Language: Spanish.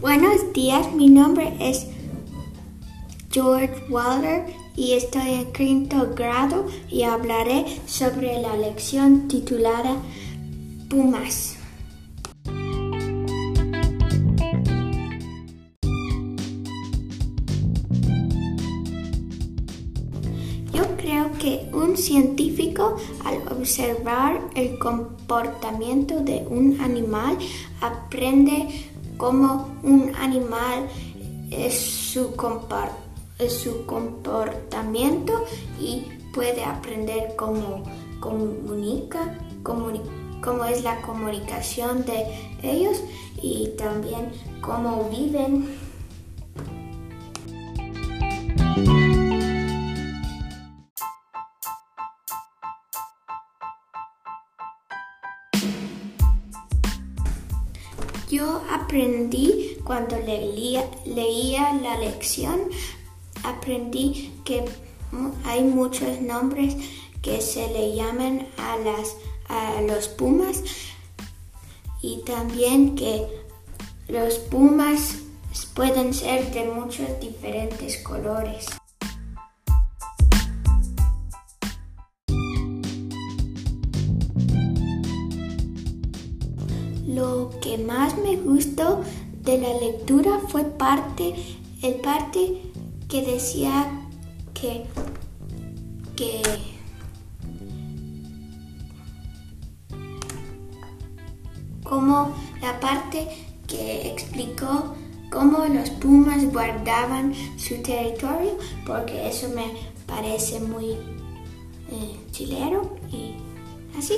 Buenos días, mi nombre es George Walter y estoy en quinto grado y hablaré sobre la lección titulada Pumas. Yo creo que un científico al observar el comportamiento de un animal aprende cómo un animal es su, su comportamiento y puede aprender cómo comunica, cómo es la comunicación de ellos y también cómo viven. Yo aprendí cuando leía, leía la lección, aprendí que hay muchos nombres que se le llaman a, las, a los pumas y también que los pumas pueden ser de muchos diferentes colores. Lo que más me gustó de la lectura fue parte, el parte que decía que, que como la parte que explicó cómo los pumas guardaban su territorio, porque eso me parece muy eh, chilero y así.